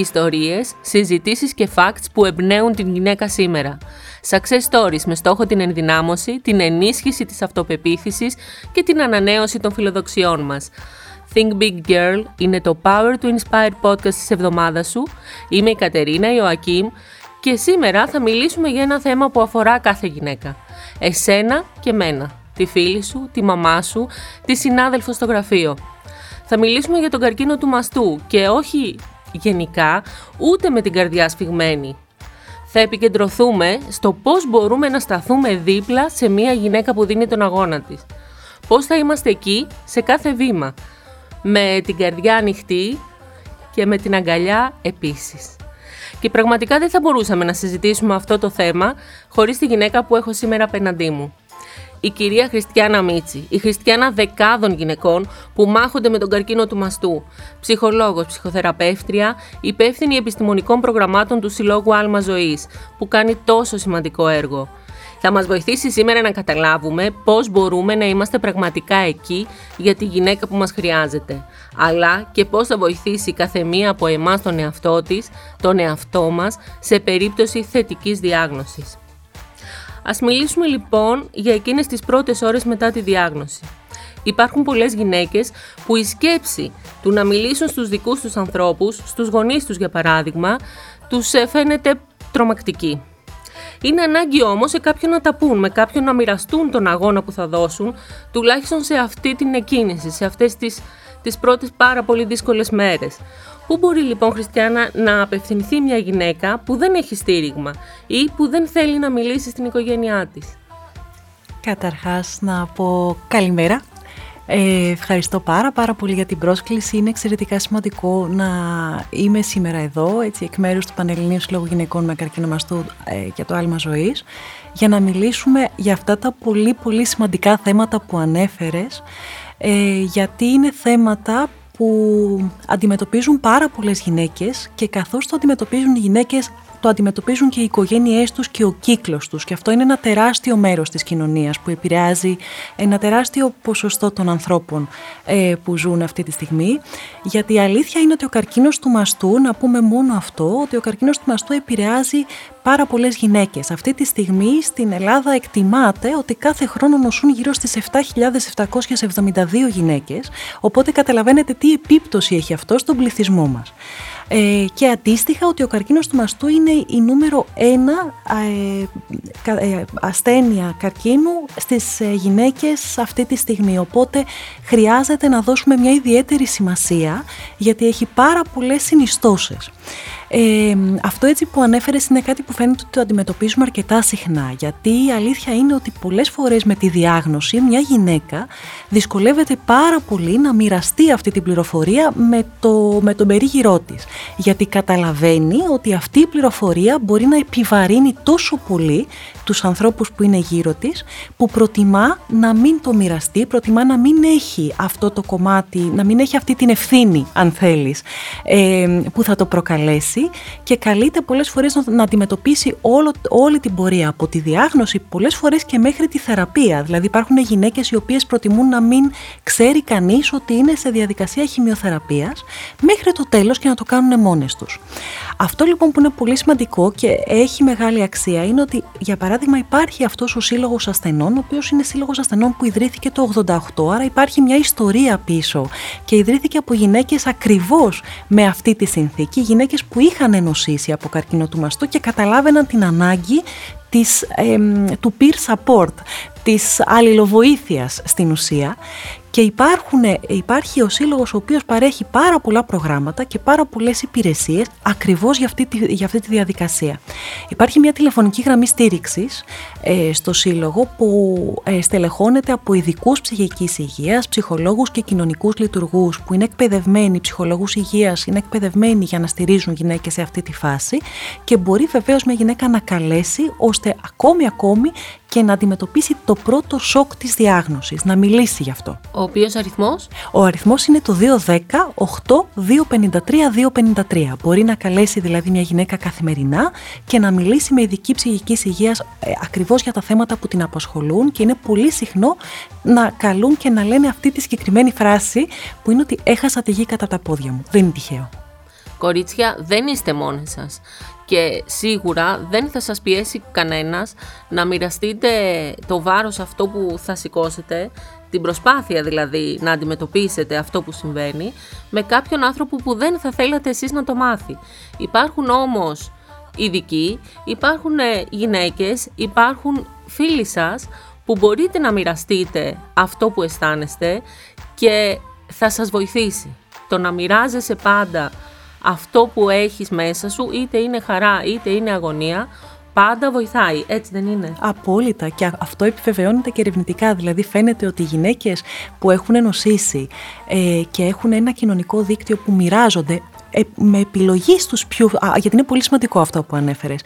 Ιστορίες, συζητήσεις και facts που εμπνέουν την γυναίκα σήμερα. Success stories με στόχο την ενδυνάμωση, την ενίσχυση της αυτοπεποίθησης και την ανανέωση των φιλοδοξιών μας. Think Big Girl είναι το Power to Inspire podcast της εβδομάδας σου. Είμαι η Κατερίνα Ιωακίμ και σήμερα θα μιλήσουμε για ένα θέμα που αφορά κάθε γυναίκα. Εσένα και μένα, τη φίλη σου, τη μαμά σου, τη συνάδελφο στο γραφείο. Θα μιλήσουμε για τον καρκίνο του μαστού και όχι γενικά, ούτε με την καρδιά σφιγμένη. Θα επικεντρωθούμε στο πώς μπορούμε να σταθούμε δίπλα σε μια γυναίκα που δίνει τον αγώνα της. Πώς θα είμαστε εκεί σε κάθε βήμα, με την καρδιά ανοιχτή και με την αγκαλιά επίσης. Και πραγματικά δεν θα μπορούσαμε να συζητήσουμε αυτό το θέμα χωρίς τη γυναίκα που έχω σήμερα απέναντί μου η κυρία Χριστιανά Μίτσι, η Χριστιανά δεκάδων γυναικών που μάχονται με τον καρκίνο του μαστού, ψυχολόγος, ψυχοθεραπεύτρια, υπεύθυνη επιστημονικών προγραμμάτων του Συλλόγου Άλμα Ζωής, που κάνει τόσο σημαντικό έργο. Θα μας βοηθήσει σήμερα να καταλάβουμε πώς μπορούμε να είμαστε πραγματικά εκεί για τη γυναίκα που μας χρειάζεται, αλλά και πώς θα βοηθήσει κάθε μία από εμάς τον εαυτό της, τον εαυτό μας, σε περίπτωση θετικής διάγνωσης. Ας μιλήσουμε λοιπόν για εκείνες τις πρώτες ώρες μετά τη διάγνωση. Υπάρχουν πολλές γυναίκες που η σκέψη του να μιλήσουν στους δικούς τους ανθρώπους, στους γονείς τους για παράδειγμα, τους φαίνεται τρομακτική. Είναι ανάγκη όμως σε κάποιον να τα πούν, με κάποιον να μοιραστούν τον αγώνα που θα δώσουν, τουλάχιστον σε αυτή την εκκίνηση, σε αυτές τις, τις πρώτες πάρα πολύ δύσκολες μέρες. Πού μπορεί λοιπόν Χριστιανά να απευθυνθεί μια γυναίκα που δεν έχει στήριγμα ή που δεν θέλει να μιλήσει στην οικογένειά της; Καταρχάς να πω καλημέρα. Ε, ευχαριστώ πάρα πάρα πολύ για την πρόσκληση. Είναι εξαιρετικά σημαντικό να είμαι σήμερα εδώ, έτσι, εκ μέρους του Πανελληνίου Συλλόγου Γυναικών με Καρκίνο Μαστού ε, για το άλμα ζωής, για να μιλήσουμε για αυτά τα πολύ πολύ σημαντικά θέματα που ανέφερες, ε, γιατί είναι θέματα που αντιμετωπίζουν πάρα πολλές γυναίκες και καθώς το αντιμετωπίζουν οι γυναίκες το αντιμετωπίζουν και οι οικογένειές τους και ο κύκλος τους και αυτό είναι ένα τεράστιο μέρος της κοινωνίας που επηρεάζει ένα τεράστιο ποσοστό των ανθρώπων ε, που ζουν αυτή τη στιγμή γιατί η αλήθεια είναι ότι ο καρκίνος του μαστού, να πούμε μόνο αυτό, ότι ο καρκίνος του μαστού επηρεάζει πάρα πολλές γυναίκες. Αυτή τη στιγμή στην Ελλάδα εκτιμάται ότι κάθε χρόνο νοσούν γύρω στις 7.772 γυναίκες, οπότε καταλαβαίνετε τι επίπτωση έχει αυτό στον πληθυσμό μας. Ε, και αντίστοιχα ότι ο καρκίνος του μαστού είναι η νούμερο ένα ε, ε, ασθένεια καρκίνου στις ε, γυναίκες αυτή τη στιγμή. Οπότε χρειάζεται να δώσουμε μια ιδιαίτερη σημασία γιατί έχει πάρα πολλές συνιστώσεις. Ε, αυτό έτσι που ανέφερες είναι κάτι που φαίνεται ότι το αντιμετωπίζουμε αρκετά συχνά γιατί η αλήθεια είναι ότι πολλές φορές με τη διάγνωση μια γυναίκα δυσκολεύεται πάρα πολύ να μοιραστεί αυτή την πληροφορία με, το, με τον περίγυρό της γιατί καταλαβαίνει ότι αυτή η πληροφορία μπορεί να επιβαρύνει τόσο πολύ τους ανθρώπους που είναι γύρω της που προτιμά να μην το μοιραστεί, προτιμά να μην έχει αυτό το κομμάτι, να μην έχει αυτή την ευθύνη αν θέλεις ε, που θα το προκαλέσει και καλείται πολλές φορές να, αντιμετωπίσει όλο, όλη την πορεία από τη διάγνωση πολλές φορές και μέχρι τη θεραπεία. Δηλαδή υπάρχουν γυναίκες οι οποίες προτιμούν να μην ξέρει κανείς ότι είναι σε διαδικασία χημειοθεραπείας μέχρι το τέλος και να το κάνουν μόνες τους. Αυτό λοιπόν που είναι πολύ σημαντικό και έχει μεγάλη αξία είναι ότι για παράδειγμα υπάρχει αυτός ο σύλλογος ασθενών, ο οποίος είναι σύλλογος ασθενών που ιδρύθηκε το 88, άρα υπάρχει μια ιστορία πίσω και ιδρύθηκε από γυναίκες ακριβώς με αυτή τη συνθήκη, γυναίκες που είχαν ενωσήσει από καρκίνο του μαστού και καταλάβαιναν την ανάγκη της, του peer support, της αλληλοβοήθειας στην ουσία και υπάρχουν, υπάρχει ο σύλλογος ο οποίος παρέχει πάρα πολλά προγράμματα και πάρα πολλές υπηρεσίες ακριβώς για αυτή, τη, για αυτή τη διαδικασία. Υπάρχει μια τηλεφωνική γραμμή στήριξης ε, στο σύλλογο που ε, στελεχώνεται από ειδικούς ψυχικής υγείας, ψυχολόγους και κοινωνικούς λειτουργούς που είναι εκπαιδευμένοι, ψυχολόγους υγείας, είναι εκπαιδευμένοι για να στηρίζουν γυναίκες σε αυτή τη φάση και μπορεί βεβαίως μια γυναίκα να καλέσει ώστε ακόμη ακόμη και να αντιμετωπίσει το πρώτο σοκ της διάγνωσης, να μιλήσει γι' αυτό. Ο οποίος αριθμός; Ο αριθμός είναι το 210-8-253-253. Μπορεί να καλέσει δηλαδή μια γυναίκα καθημερινά και να μιλήσει με ειδική ψυχική υγείας ε, ακριβώς για τα θέματα που την απασχολούν και είναι πολύ συχνό να καλούν και να λένε αυτή τη συγκεκριμένη φράση που είναι ότι έχασα τη γη κατά τα πόδια μου. Δεν είναι τυχαίο. Κορίτσια, δεν είστε μόνοι σας και σίγουρα δεν θα σας πιέσει κανένας να μοιραστείτε το βάρος αυτό που θα σηκώσετε, την προσπάθεια δηλαδή να αντιμετωπίσετε αυτό που συμβαίνει, με κάποιον άνθρωπο που δεν θα θέλατε εσείς να το μάθει. Υπάρχουν όμως ειδικοί, υπάρχουν ε, γυναίκες, υπάρχουν φίλοι σας που μπορείτε να μοιραστείτε αυτό που αισθάνεστε και θα σας βοηθήσει. Το να μοιράζεσαι πάντα αυτό που έχεις μέσα σου, είτε είναι χαρά είτε είναι αγωνία, πάντα βοηθάει, έτσι δεν είναι; Απόλυτα και αυτό επιβεβαιώνεται και ερευνητικά. Δηλαδή φαίνεται ότι οι γυναίκες που έχουν νοσήσει ε, και έχουν ένα κοινωνικό δίκτυο που μοιράζονται ε, με επιλογή στους πιο... Α, γιατί είναι πολύ σημαντικό αυτό που ανέφερες.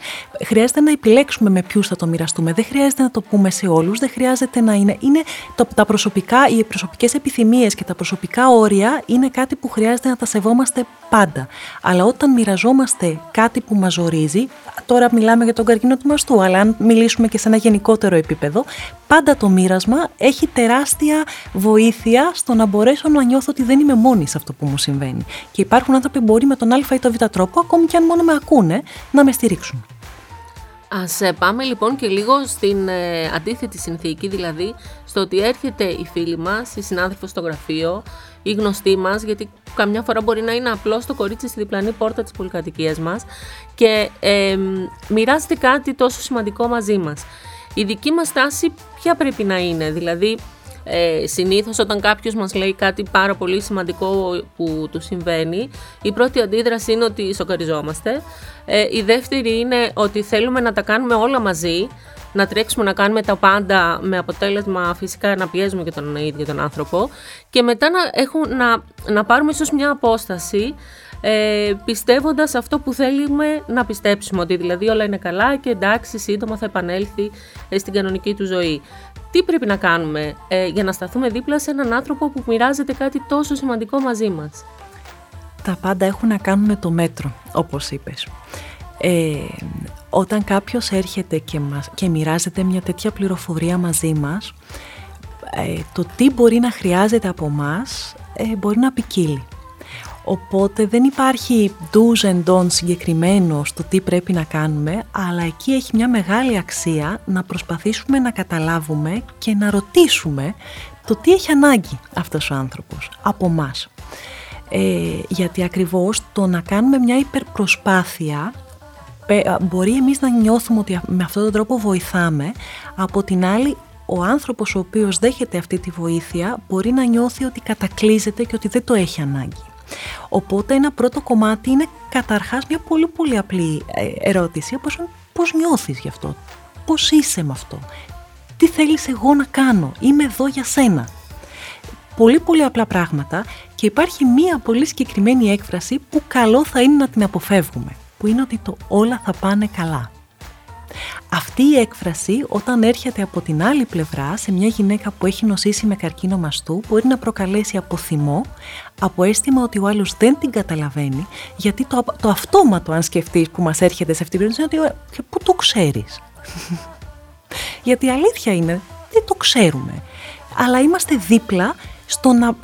Χρειάζεται να επιλέξουμε με ποιους θα το μοιραστούμε. Δεν χρειάζεται να το πούμε σε όλους. Δεν χρειάζεται να είναι... είναι το, τα προσωπικά, οι προσωπικές επιθυμίες και τα προσωπικά όρια είναι κάτι που χρειάζεται να τα σεβόμαστε πάντα. Αλλά όταν μοιραζόμαστε κάτι που μας ζορίζει, τώρα μιλάμε για τον καρκίνο του μαστού, αλλά αν μιλήσουμε και σε ένα γενικότερο επίπεδο, πάντα το μοίρασμα έχει τεράστια βοήθεια στο να μπορέσω να νιώθω ότι δεν είμαι μόνη σε αυτό που μου συμβαίνει. Και υπάρχουν άνθρωποι που μπορεί με τον Α ή τον Β τρόπο, ακόμη και αν μόνο με ακούνε, να με στηρίξουν. Ας ε, πάμε λοιπόν και λίγο στην ε, αντίθετη συνθήκη, δηλαδή στο ότι έρχεται η φίλη μας, η συνάδελφος στο γραφείο, η γνωστή μας, γιατί καμιά φορά μπορεί να είναι απλώς το κορίτσι στη διπλανή πόρτα της πολυκατοικίας μας και ε, μοιράζεται κάτι τόσο σημαντικό μαζί μας. Η δική μας τάση ποια πρέπει να είναι, δηλαδή ε, συνήθως όταν κάποιος μας λέει κάτι πάρα πολύ σημαντικό που του συμβαίνει, η πρώτη αντίδραση είναι ότι σοκαριζόμαστε. Ε, η δεύτερη είναι ότι θέλουμε να τα κάνουμε όλα μαζί, να τρέξουμε να κάνουμε τα πάντα με αποτέλεσμα φυσικά να πιέζουμε και τον ίδιο τον άνθρωπο και μετά να, έχουν, να, να πάρουμε ίσως μια απόσταση ε, πιστεύοντας αυτό που θέλουμε να πιστέψουμε, ότι δηλαδή όλα είναι καλά και εντάξει σύντομα θα επανέλθει ε, στην κανονική του ζωή. Τι πρέπει να κάνουμε ε, για να σταθούμε δίπλα σε έναν άνθρωπο που μοιράζεται κάτι τόσο σημαντικό μαζί μας; Τα πάντα έχουν να κάνουν με το μέτρο, όπως είπες. Ε, όταν κάποιος έρχεται και, μας, και μοιράζεται μια τέτοια πληροφορία μαζί μας, ε, το τι μπορεί να χρειάζεται από μας ε, μπορεί να ποικίλει. Οπότε δεν υπάρχει do's and don'ts συγκεκριμένο στο τι πρέπει να κάνουμε, αλλά εκεί έχει μια μεγάλη αξία να προσπαθήσουμε να καταλάβουμε και να ρωτήσουμε το τι έχει ανάγκη αυτός ο άνθρωπος από μας. Ε, γιατί ακριβώς το να κάνουμε μια υπερπροσπάθεια μπορεί εμείς να νιώθουμε ότι με αυτόν τον τρόπο βοηθάμε, από την άλλη ο άνθρωπος ο οποίος δέχεται αυτή τη βοήθεια μπορεί να νιώθει ότι κατακλείζεται και ότι δεν το έχει ανάγκη. Οπότε ένα πρώτο κομμάτι είναι καταρχάς μια πολύ πολύ απλή ε, ερώτηση όπως πώς νιώθεις γι' αυτό, πώς είσαι με αυτό, τι θέλεις εγώ να κάνω, είμαι εδώ για σένα. Πολύ πολύ απλά πράγματα και υπάρχει μία πολύ συγκεκριμένη έκφραση που καλό θα είναι να την αποφεύγουμε, που είναι ότι το όλα θα πάνε καλά. Αυτή η έκφραση όταν έρχεται από την άλλη πλευρά σε μια γυναίκα που έχει νοσήσει με καρκίνο μαστού μπορεί να προκαλέσει από θυμό, από αίσθημα ότι ο άλλος δεν την καταλαβαίνει γιατί το, το αυτόματο αν σκεφτείς που μας έρχεται σε αυτή την περίπτωση είναι ότι πού το ξέρεις; γιατί η αλήθεια είναι δεν το ξέρουμε. Αλλά είμαστε δίπλα στο να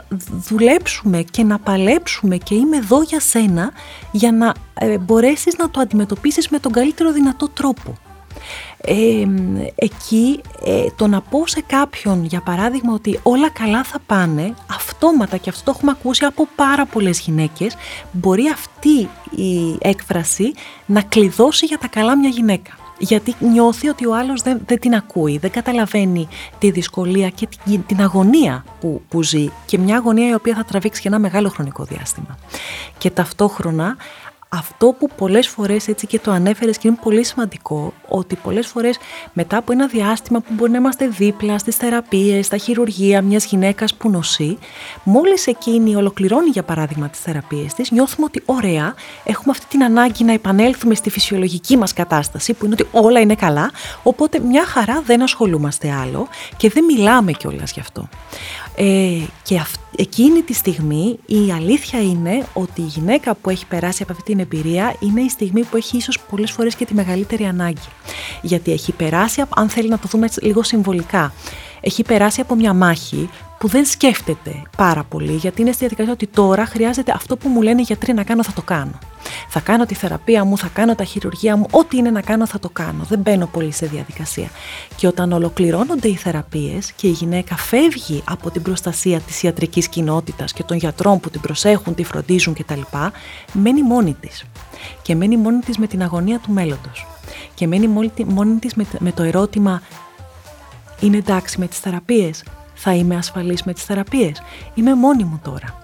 δουλέψουμε και να παλέψουμε και είμαι εδώ για σένα για να ε, μπορέσεις να το αντιμετωπίσεις με τον καλύτερο δυνατό τρόπο εκεί ε, το να πω σε κάποιον για παράδειγμα ότι όλα καλά θα πάνε αυτόματα και αυτό το έχουμε ακούσει από πάρα πολλές γυναίκες μπορεί αυτή η έκφραση να κλειδώσει για τα καλά μια γυναίκα γιατί νιώθει ότι ο άλλος δεν, δεν την ακούει, δεν καταλαβαίνει τη δυσκολία και την, την αγωνία που, που ζει και μια αγωνία η οποία θα τραβήξει για ένα μεγάλο χρονικό διάστημα. Και ταυτόχρονα αυτό που πολλές φορές έτσι και το ανέφερες και είναι πολύ σημαντικό ότι πολλές φορές μετά από ένα διάστημα που μπορεί να είμαστε δίπλα στις θεραπείες, στα χειρουργεία μιας γυναίκας που νοσεί μόλις εκείνη ολοκληρώνει για παράδειγμα τις θεραπείες της νιώθουμε ότι ωραία έχουμε αυτή την ανάγκη να επανέλθουμε στη φυσιολογική μας κατάσταση που είναι ότι όλα είναι καλά οπότε μια χαρά δεν ασχολούμαστε άλλο και δεν μιλάμε κιόλας γι' αυτό. Ε, και αυ- εκείνη τη στιγμή η αλήθεια είναι ότι η γυναίκα που έχει περάσει από αυτή την εμπειρία είναι η στιγμή που έχει ίσως πολλές φορές και τη μεγαλύτερη ανάγκη. Γιατί έχει περάσει, αν θέλει να το δούμε λίγο συμβολικά, έχει περάσει από μια μάχη που δεν σκέφτεται πάρα πολύ, γιατί είναι στη διαδικασία ότι τώρα χρειάζεται αυτό που μου λένε οι γιατροί να κάνω, θα το κάνω. Θα κάνω τη θεραπεία μου, θα κάνω τα χειρουργία μου, ό,τι είναι να κάνω θα το κάνω. Δεν μπαίνω πολύ σε διαδικασία. Και όταν ολοκληρώνονται οι θεραπείες και η γυναίκα φεύγει από την προστασία της ιατρικής κοινότητας και των γιατρών που την προσέχουν, τη φροντίζουν κτλ, μένει μόνη της. Και μένει μόνη της με την αγωνία του μέλλοντος. Και μένει μόνη της με το ερώτημα είναι εντάξει με τις θεραπείες, θα είμαι ασφαλής με τις θεραπείες, είμαι μόνη μου τώρα.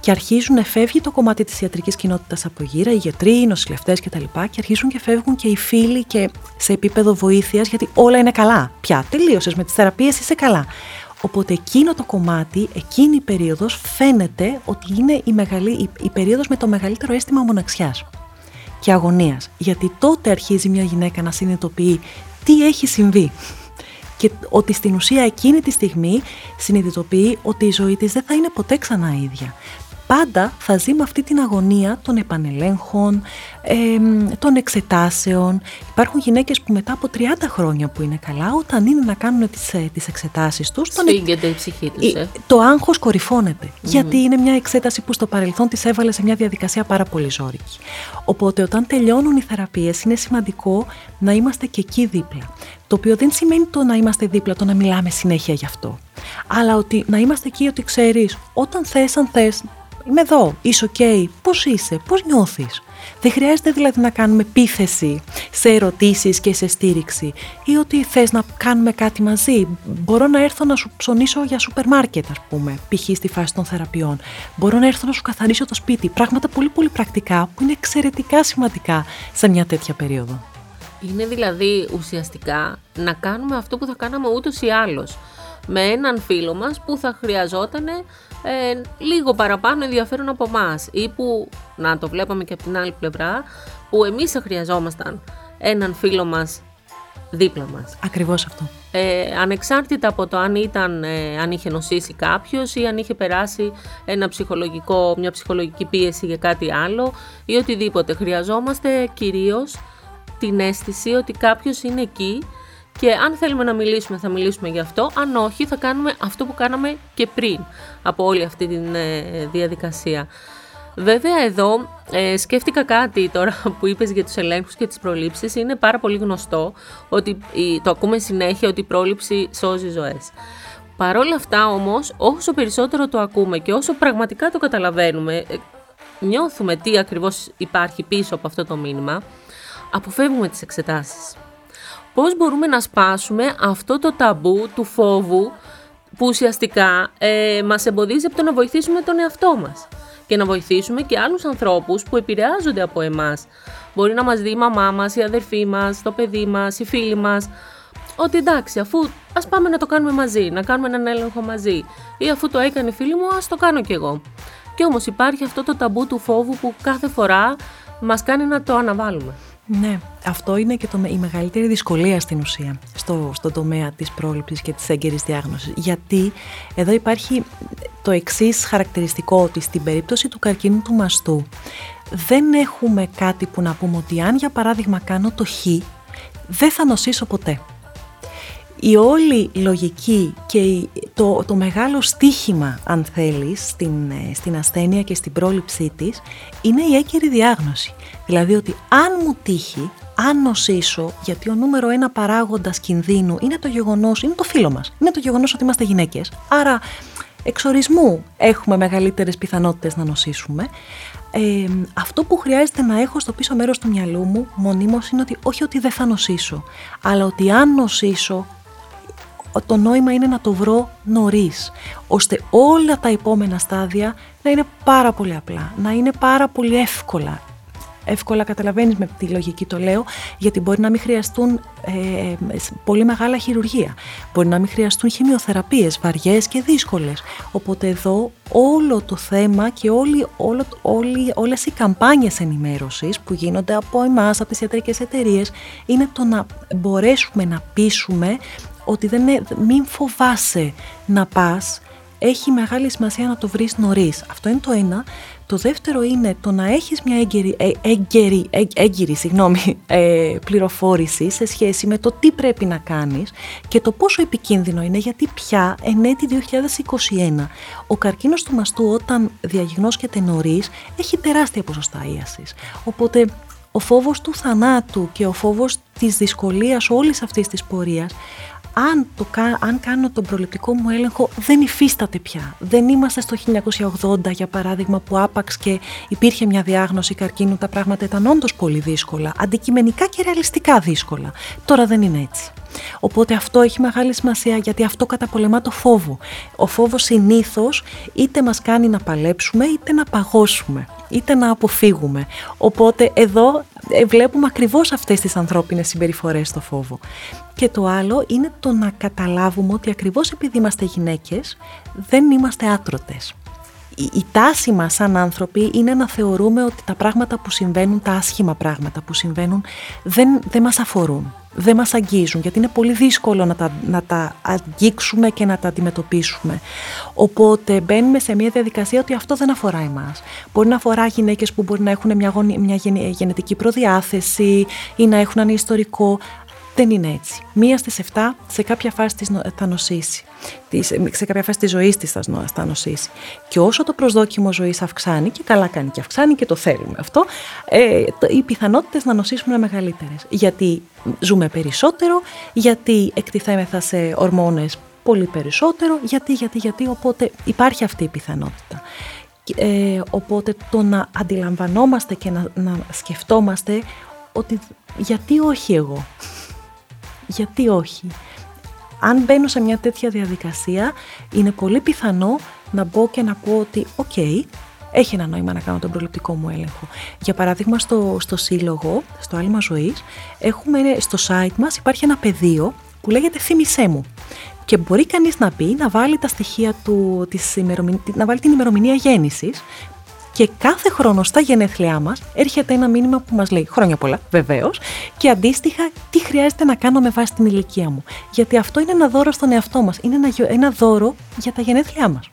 Και αρχίζουν να φεύγει το κομμάτι της ιατρικής κοινότητας από γύρω, οι γιατροί, οι νοσηλευτές κτλ. Και αρχίζουν και φεύγουν και οι φίλοι και σε επίπεδο βοήθειας, γιατί όλα είναι καλά. Πια τελείωσες με τις θεραπείες, είσαι καλά. Οπότε εκείνο το κομμάτι, εκείνη η περίοδος φαίνεται ότι είναι η, μεγαλή, η, η περίοδος με το μεγαλύτερο αίσθημα μοναξιάς και αγωνίας. Γιατί τότε αρχίζει μια γυναίκα να συνειδητοποιεί τι έχει συμβεί και ότι στην ουσία εκείνη τη στιγμή συνειδητοποιεί ότι η ζωή της δεν θα είναι ποτέ ξανά ίδια πάντα θα ζει με αυτή την αγωνία των επανελέγχων, ε, των εξετάσεων. Υπάρχουν γυναίκες που μετά από 30 χρόνια που είναι καλά, όταν είναι να κάνουν τις, ε, τις εξετάσεις τους... Σφίγγεται η ψυχή τους, ε. Το άγχος Γιατί είναι μια εξέταση που στο παρελθόν τις έβαλε σε μια διαδικασία πάρα πολύ ζώρικη. Οπότε όταν τελειώνουν οι θεραπείες είναι σημαντικό να είμαστε και εκεί δίπλα. Το οποίο δεν σημαίνει το να είμαστε δίπλα, το να μιλάμε συνέχεια γι' αυτό. Αλλά ότι να είμαστε εκεί ότι ξέρεις, όταν θες, αν θες, είμαι εδώ, είσαι ok, πώς είσαι, πώς νιώθεις. Δεν χρειάζεται δηλαδή να κάνουμε επίθεση σε ερωτήσεις και σε στήριξη ή ότι θες να κάνουμε κάτι μαζί. Μπορώ να έρθω να σου ψωνίσω για σούπερ μάρκετ ας πούμε, π.χ. στη φάση των θεραπείων. Μπορώ να έρθω να σου καθαρίσω το σπίτι. Πράγματα πολύ πολύ πρακτικά που είναι εξαιρετικά σημαντικά σε μια τέτοια περίοδο. Είναι δηλαδή ουσιαστικά να κάνουμε αυτό που θα κάναμε ούτως ή άλλως με έναν φίλο μας που θα χρειαζόταν ε, λίγο παραπάνω ενδιαφέρον από εμάς ή που, να το βλέπαμε και από την άλλη πλευρά, που εμείς θα χρειαζόμασταν έναν φίλο μας δίπλα μας. Ακριβώς αυτό. Ε, ανεξάρτητα από το αν, ήταν, ε, αν είχε νοσήσει κάποιος ή αν είχε περάσει ένα ψυχολογικό, μια ψυχολογική πίεση για κάτι άλλο ή οτιδήποτε. Χρειαζόμαστε κυρίως την αίσθηση ότι κάποιος είναι εκεί και αν θέλουμε να μιλήσουμε θα μιλήσουμε γι' αυτό, αν όχι θα κάνουμε αυτό που κάναμε και πριν από όλη αυτή τη ε, διαδικασία. Βέβαια εδώ ε, σκέφτηκα κάτι τώρα που είπες για τους ελέγχους και τις προλήψεις. Είναι πάρα πολύ γνωστό ότι το ακούμε συνέχεια ότι η πρόληψη σώζει ζωές. Παρ' όλα αυτά όμως όσο περισσότερο το ακούμε και όσο πραγματικά το καταλαβαίνουμε, ε, νιώθουμε τι ακριβώς υπάρχει πίσω από αυτό το μήνυμα, αποφεύγουμε τις εξετάσεις πώς μπορούμε να σπάσουμε αυτό το ταμπού του φόβου που ουσιαστικά ε, μας εμποδίζει από το να βοηθήσουμε τον εαυτό μας και να βοηθήσουμε και άλλους ανθρώπους που επηρεάζονται από εμάς. Μπορεί να μας δει η μαμά μας, η αδερφή μας, το παιδί μας, οι φίλοι μας, ότι εντάξει, αφού ας πάμε να το κάνουμε μαζί, να κάνουμε έναν έλεγχο μαζί ή αφού το έκανε η φίλη μου, ας το κάνω κι εγώ. Και όμως υπάρχει αυτό το ταμπού του φόβου που κάθε φορά μας κάνει να το αναβάλουμε. Ναι, αυτό είναι και το, η μεγαλύτερη δυσκολία στην ουσία στο, στο τομέα της πρόληψης και της έγκαιρης διάγνωσης. Γιατί εδώ υπάρχει το εξής χαρακτηριστικό ότι στην περίπτωση του καρκίνου του μαστού δεν έχουμε κάτι που να πούμε ότι αν για παράδειγμα κάνω το χ δεν θα νοσήσω ποτέ η όλη λογική και το, το μεγάλο στίχημα, αν θέλεις, στην, ε, στην ασθένεια και στην πρόληψή της, είναι η έγκαιρη διάγνωση. Δηλαδή ότι αν μου τύχει, αν νοσήσω, γιατί ο νούμερο ένα παράγοντας κινδύνου είναι το γεγονός, είναι το φίλο μας, είναι το γεγονός ότι είμαστε γυναίκες. Άρα, εξορισμού έχουμε μεγαλύτερες πιθανότητες να νοσήσουμε. Ε, αυτό που χρειάζεται να έχω στο πίσω μέρος του μυαλού μου μονίμως είναι ότι όχι ότι δεν θα νοσήσω, αλλά ότι αν νοσήσω το νόημα είναι να το βρω νωρίς, ώστε όλα τα επόμενα στάδια να είναι πάρα πολύ απλά, να είναι πάρα πολύ εύκολα. Εύκολα καταλαβαίνεις με τη λογική το λέω, γιατί μπορεί να μην χρειαστούν ε, πολύ μεγάλα χειρουργία. Μπορεί να μην χρειαστούν χημειοθεραπείες βαριές και δύσκολες. Οπότε εδώ όλο το θέμα και όλοι, όλο, όλοι, όλες οι καμπάνιες ενημέρωσης που γίνονται από εμάς, από τις ιατρικές εταιρείες, είναι το να μπορέσουμε να πείσουμε ότι δεν μην φοβάσαι να πας έχει μεγάλη σημασία να το βρεις νωρίς. Αυτό είναι το ένα. Το δεύτερο είναι το να έχεις μια έγκαιρη, ε, έγκαιρη, ε, έγκυρη συγγνώμη, ε, πληροφόρηση σε σχέση με το τι πρέπει να κάνεις και το πόσο επικίνδυνο είναι γιατί πια εν έτη 2021 ο καρκίνος του μαστού όταν διαγνώσκεται νωρίς έχει τεράστια ποσοστά ίασης. Οπότε ο φόβος του θανάτου και ο φόβος της δυσκολίας όλης αυτής της πορείας αν, το, αν κάνω τον προληπτικό μου έλεγχο δεν υφίσταται πια. Δεν είμαστε στο 1980 για παράδειγμα που άπαξ και υπήρχε μια διάγνωση καρκίνου τα πράγματα ήταν όντως πολύ δύσκολα, αντικειμενικά και ρεαλιστικά δύσκολα. Τώρα δεν είναι έτσι. Οπότε αυτό έχει μεγάλη σημασία γιατί αυτό καταπολεμά το φόβο. Ο φόβος συνήθως είτε μας κάνει να παλέψουμε είτε να παγώσουμε είτε να αποφύγουμε. Οπότε εδώ ε, βλέπουμε ακριβώς αυτές τις ανθρώπινες συμπεριφορές στο φόβο. Και το άλλο είναι το να καταλάβουμε ότι ακριβώς επειδή είμαστε γυναίκες δεν είμαστε άτρωτες. Η, τάση μας σαν άνθρωποι είναι να θεωρούμε ότι τα πράγματα που συμβαίνουν, τα άσχημα πράγματα που συμβαίνουν δεν, δεν μας αφορούν δεν μας αγγίζουν γιατί είναι πολύ δύσκολο να τα, να τα αγγίξουμε και να τα αντιμετωπίσουμε. Οπότε μπαίνουμε σε μια διαδικασία ότι αυτό δεν αφορά εμάς. Μπορεί να αφορά γυναίκες που μπορεί να έχουν μια, μια γενετική προδιάθεση ή να έχουν ένα ιστορικό. Δεν είναι έτσι. Μία στις 7 σε κάποια φάση της θα νοσήσει. Σε κάποια φάση της ζωής της θα νοσήσει. Και όσο το προσδόκιμο ζωής αυξάνει, και καλά κάνει και αυξάνει και το θέλουμε αυτό, ε, οι πιθανότητες να νοσήσουμε είναι μεγαλύτερες. Γιατί ζούμε περισσότερο, γιατί εκτιθέμεθα σε ορμόνες πολύ περισσότερο, γιατί, γιατί, γιατί, οπότε υπάρχει αυτή η πιθανότητα. Ε, οπότε το να αντιλαμβανόμαστε και να, να σκεφτόμαστε ότι γιατί όχι εγώ γιατί όχι; Αν μπαίνω σε μια τέτοια διαδικασία, είναι πολύ πιθανό να μπω και να πω ότι «ΟΚ, έχει ένα νόημα να κάνω τον προληπτικό μου έλεγχο». Για παράδειγμα, στο, στο σύλλογο, στο άλμα ζωής, έχουμε, στο site μας υπάρχει ένα πεδίο που λέγεται «Θύμησέ μου». Και μπορεί κανείς να πει, να βάλει τα στοιχεία του, της να βάλει την ημερομηνία γέννησης, και κάθε χρόνο στα γενέθλιά μας έρχεται ένα μήνυμα που μας λέει χρόνια πολλά, βεβαίως, και αντίστοιχα τι χρειάζεται να κάνω με βάση την ηλικία μου. Γιατί αυτό είναι ένα δώρο στον εαυτό μας. Είναι ένα, ένα δώρο για τα γενέθλιά μας.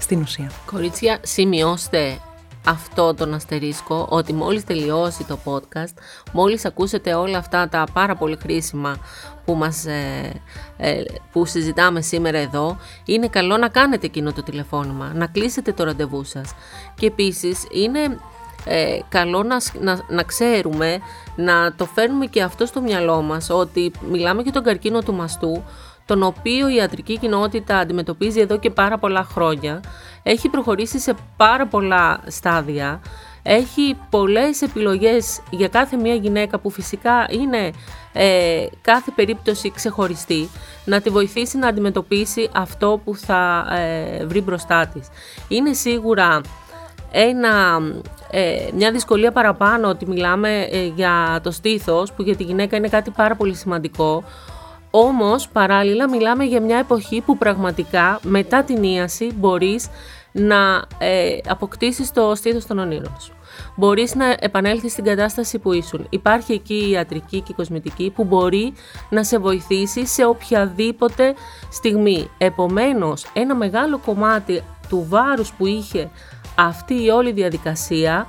Στην ουσία. Κορίτσια, σημειώστε αυτό τον αστερίσκο ότι μόλις τελειώσει το podcast, μόλις ακούσετε όλα αυτά τα πάρα πολύ χρήσιμα που, μας, ε, ε, που συζητάμε σήμερα εδώ, είναι καλό να κάνετε εκείνο το τηλεφώνημα, να κλείσετε το ραντεβού σας. Και επίσης είναι ε, καλό να, να, να ξέρουμε, να το φέρνουμε και αυτό στο μυαλό μας, ότι μιλάμε για τον καρκίνο του μαστού, τον οποίο η ιατρική κοινότητα αντιμετωπίζει εδώ και πάρα πολλά χρόνια, έχει προχωρήσει σε πάρα πολλά στάδια, έχει πολλές επιλογές για κάθε μία γυναίκα που φυσικά είναι ε, κάθε περίπτωση ξεχωριστή, να τη βοηθήσει να αντιμετωπίσει αυτό που θα ε, βρει μπροστά της. Είναι σίγουρα ένα, ε, μια δυσκολία παραπάνω ότι μιλάμε για το στήθος που για τη γυναίκα είναι κάτι πάρα πολύ σημαντικό όμως παράλληλα μιλάμε για μια εποχή που πραγματικά μετά την ίαση μπορείς να ε, αποκτήσεις το στήθος των ονείρων σου. Μπορείς να επανέλθεις στην κατάσταση που ήσουν. Υπάρχει εκεί η ιατρική και η κοσμητική που μπορεί να σε βοηθήσει σε οποιαδήποτε στιγμή. Επομένως, ένα μεγάλο κομμάτι του βάρους που είχε αυτή η όλη διαδικασία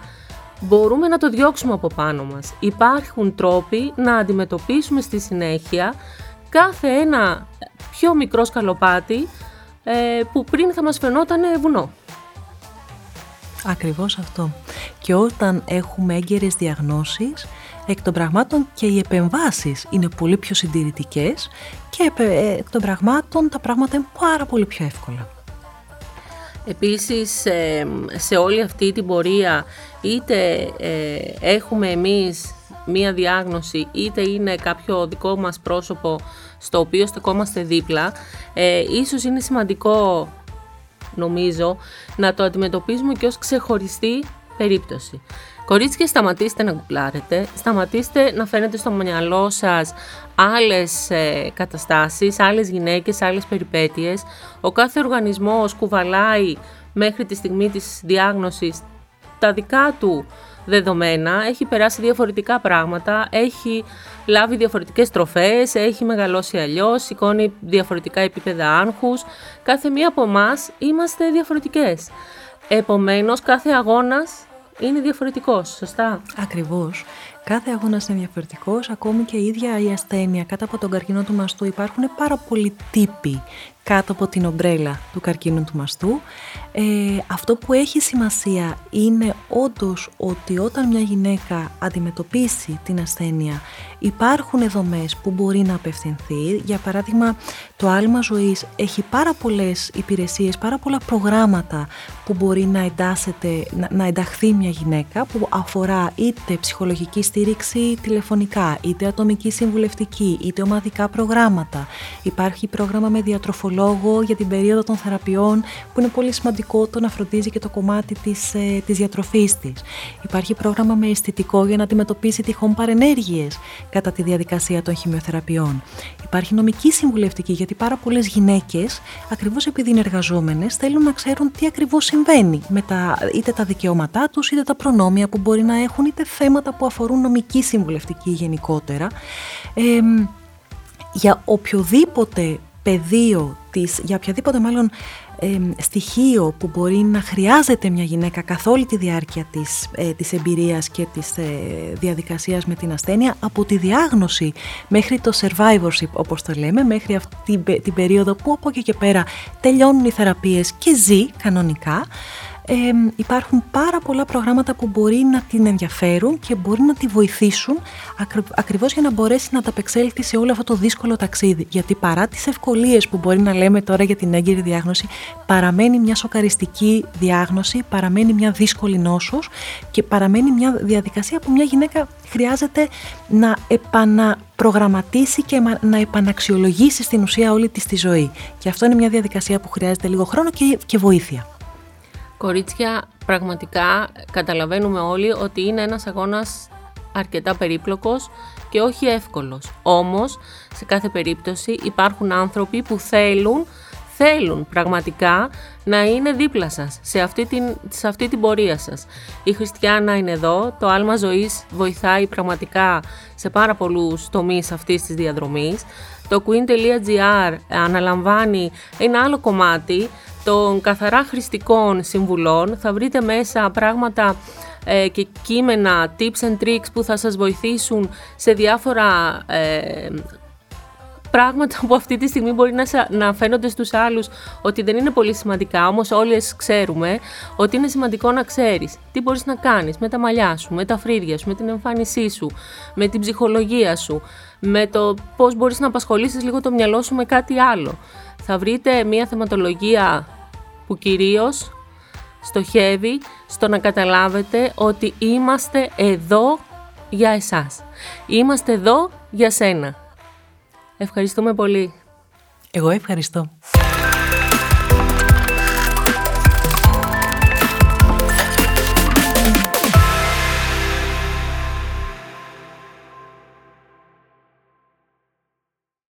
μπορούμε να το διώξουμε από πάνω μας. Υπάρχουν τρόποι να αντιμετωπίσουμε στη συνέχεια κάθε ένα πιο μικρό σκαλοπάτι ε, που πριν θα μας φαινόταν βουνό. Ακριβώς αυτό. Και όταν έχουμε έγκαιρες διαγνώσεις, εκ των πραγμάτων και οι επεμβάσεις είναι πολύ πιο συντηρητικές και ε, εκ των πραγμάτων τα πράγματα είναι πάρα πολύ πιο εύκολα. Επίσης σε όλη αυτή την πορεία είτε ε, έχουμε εμείς μία διάγνωση είτε είναι κάποιο δικό μας πρόσωπο στο οποίο στεκόμαστε δίπλα, ε, ίσως είναι σημαντικό νομίζω να το αντιμετωπίζουμε και ως ξεχωριστή περίπτωση. Κορίτσια, σταματήστε να γκουπλάρετε, σταματήστε να φαίνετε στο μυαλό σας άλλες ε, καταστάσεις, άλλες γυναίκες, άλλες περιπέτειες. Ο κάθε οργανισμός κουβαλάει μέχρι τη στιγμή της διάγνωσης τα δικά του δεδομένα, έχει περάσει διαφορετικά πράγματα, έχει λάβει διαφορετικές τροφές, έχει μεγαλώσει αλλιώς, σηκώνει διαφορετικά επίπεδα άγχους. Κάθε μία από εμάς είμαστε διαφορετικές. Επομένως, κάθε αγώνας είναι διαφορετικός, σωστά; Ακριβώς. Κάθε αγώνας είναι διαφορετικός, ακόμη και η ίδια η ασθένεια κάτω από τον καρκίνο του μαστού. Υπάρχουν πάρα πολλοί τύποι κάτω από την ομπρέλα του καρκίνου του μαστού. Ε, αυτό που έχει σημασία είναι όντως ότι όταν μια γυναίκα αντιμετωπίσει την ασθένεια υπάρχουν δομές που μπορεί να απευθυνθεί. Για παράδειγμα, το άλμα ζωής έχει πάρα πολλές υπηρεσίες, πάρα πολλά προγράμματα που μπορεί να, εντάσσεται, να, να ενταχθεί μια γυναίκα που αφορά είτε ψυχολογική στήριξη τηλεφωνικά, είτε ατομική συμβουλευτική, είτε ομαδικά προγράμματα. Υπάρχει πρόγραμμα με διατροφολόγο για την περίοδο των θεραπείων που είναι πολύ σημαντικό το να φροντίζει και το κομμάτι της, ε, της διατροφής της. Υπάρχει πρόγραμμα με αισθητικό για να αντιμετωπίσει τυχόν παρενέργειες κατά τη διαδικασία των χημειοθεραπείων. Υπάρχει νομική συμβουλευτική γιατί πάρα πολλές γυναίκες, ακριβώς επειδή είναι εργαζόμενες, θέλουν να ξέρουν τι ακριβώς συμβαίνει με τα, είτε τα δικαιώματά τους, είτε τα προνόμια που μπορεί να έχουν, είτε θέματα που αφορούν νομική συμβουλευτική γενικότερα. Ε, για οποιοδήποτε πεδίο της, για οποιαδήποτε μάλλον στοιχείο που μπορεί να χρειάζεται μια γυναίκα καθ' όλη τη διάρκεια της, ε, της εμπειρίας και της ε, διαδικασίας με την ασθένεια από τη διάγνωση μέχρι το survivorship όπως το λέμε μέχρι αυτή την περίοδο που από εκεί και πέρα τελειώνουν οι θεραπείες και ζει κανονικά ε, υπάρχουν πάρα πολλά προγράμματα που μπορεί να την ενδιαφέρουν και μπορεί να τη βοηθήσουν ακρι, ακριβώς για να μπορέσει να ταπεξέλθει σε όλο αυτό το δύσκολο ταξίδι. Γιατί παρά τις ευκολίες που μπορεί να λέμε τώρα για την έγκυρη διάγνωση, παραμένει μια σοκαριστική διάγνωση, παραμένει μια δύσκολη νόσος και παραμένει μια διαδικασία που μια γυναίκα χρειάζεται να επαναπρογραμματίσει και να επαναξιολογήσει στην ουσία όλη της τη ζωή. Και αυτό είναι μια διαδικασία που χρειάζεται λίγο χρόνο και, και βοήθεια. Κορίτσια, πραγματικά καταλαβαίνουμε όλοι ότι είναι ένας αγώνας αρκετά περίπλοκος και όχι εύκολος. Όμως, σε κάθε περίπτωση υπάρχουν άνθρωποι που θέλουν, θέλουν πραγματικά να είναι δίπλα σας σε αυτή την, σε αυτή την πορεία σας. Η Χριστιανά είναι εδώ, το άλμα ζωής βοηθάει πραγματικά σε πάρα πολλούς τομείς αυτής της διαδρομής. Το queen.gr αναλαμβάνει ένα άλλο κομμάτι των καθαρά χρηστικών συμβουλών. Θα βρείτε μέσα πράγματα ε, και κείμενα, tips and tricks που θα σας βοηθήσουν σε διάφορα ε, πράγματα που αυτή τη στιγμή μπορεί να, να φαίνονται στους άλλους ότι δεν είναι πολύ σημαντικά, όμως όλες ξέρουμε ότι είναι σημαντικό να ξέρεις τι μπορείς να κάνεις με τα μαλλιά σου, με τα φρύδια σου, με την εμφάνισή σου, με την ψυχολογία σου, με το πώς μπορείς να απασχολήσεις λίγο το μυαλό σου με κάτι άλλο. Θα βρείτε μια θεματολογία που κυρίως στοχεύει στο να καταλάβετε ότι είμαστε εδώ για εσάς. Είμαστε εδώ για σένα. Ευχαριστούμε πολύ. Εγώ ευχαριστώ.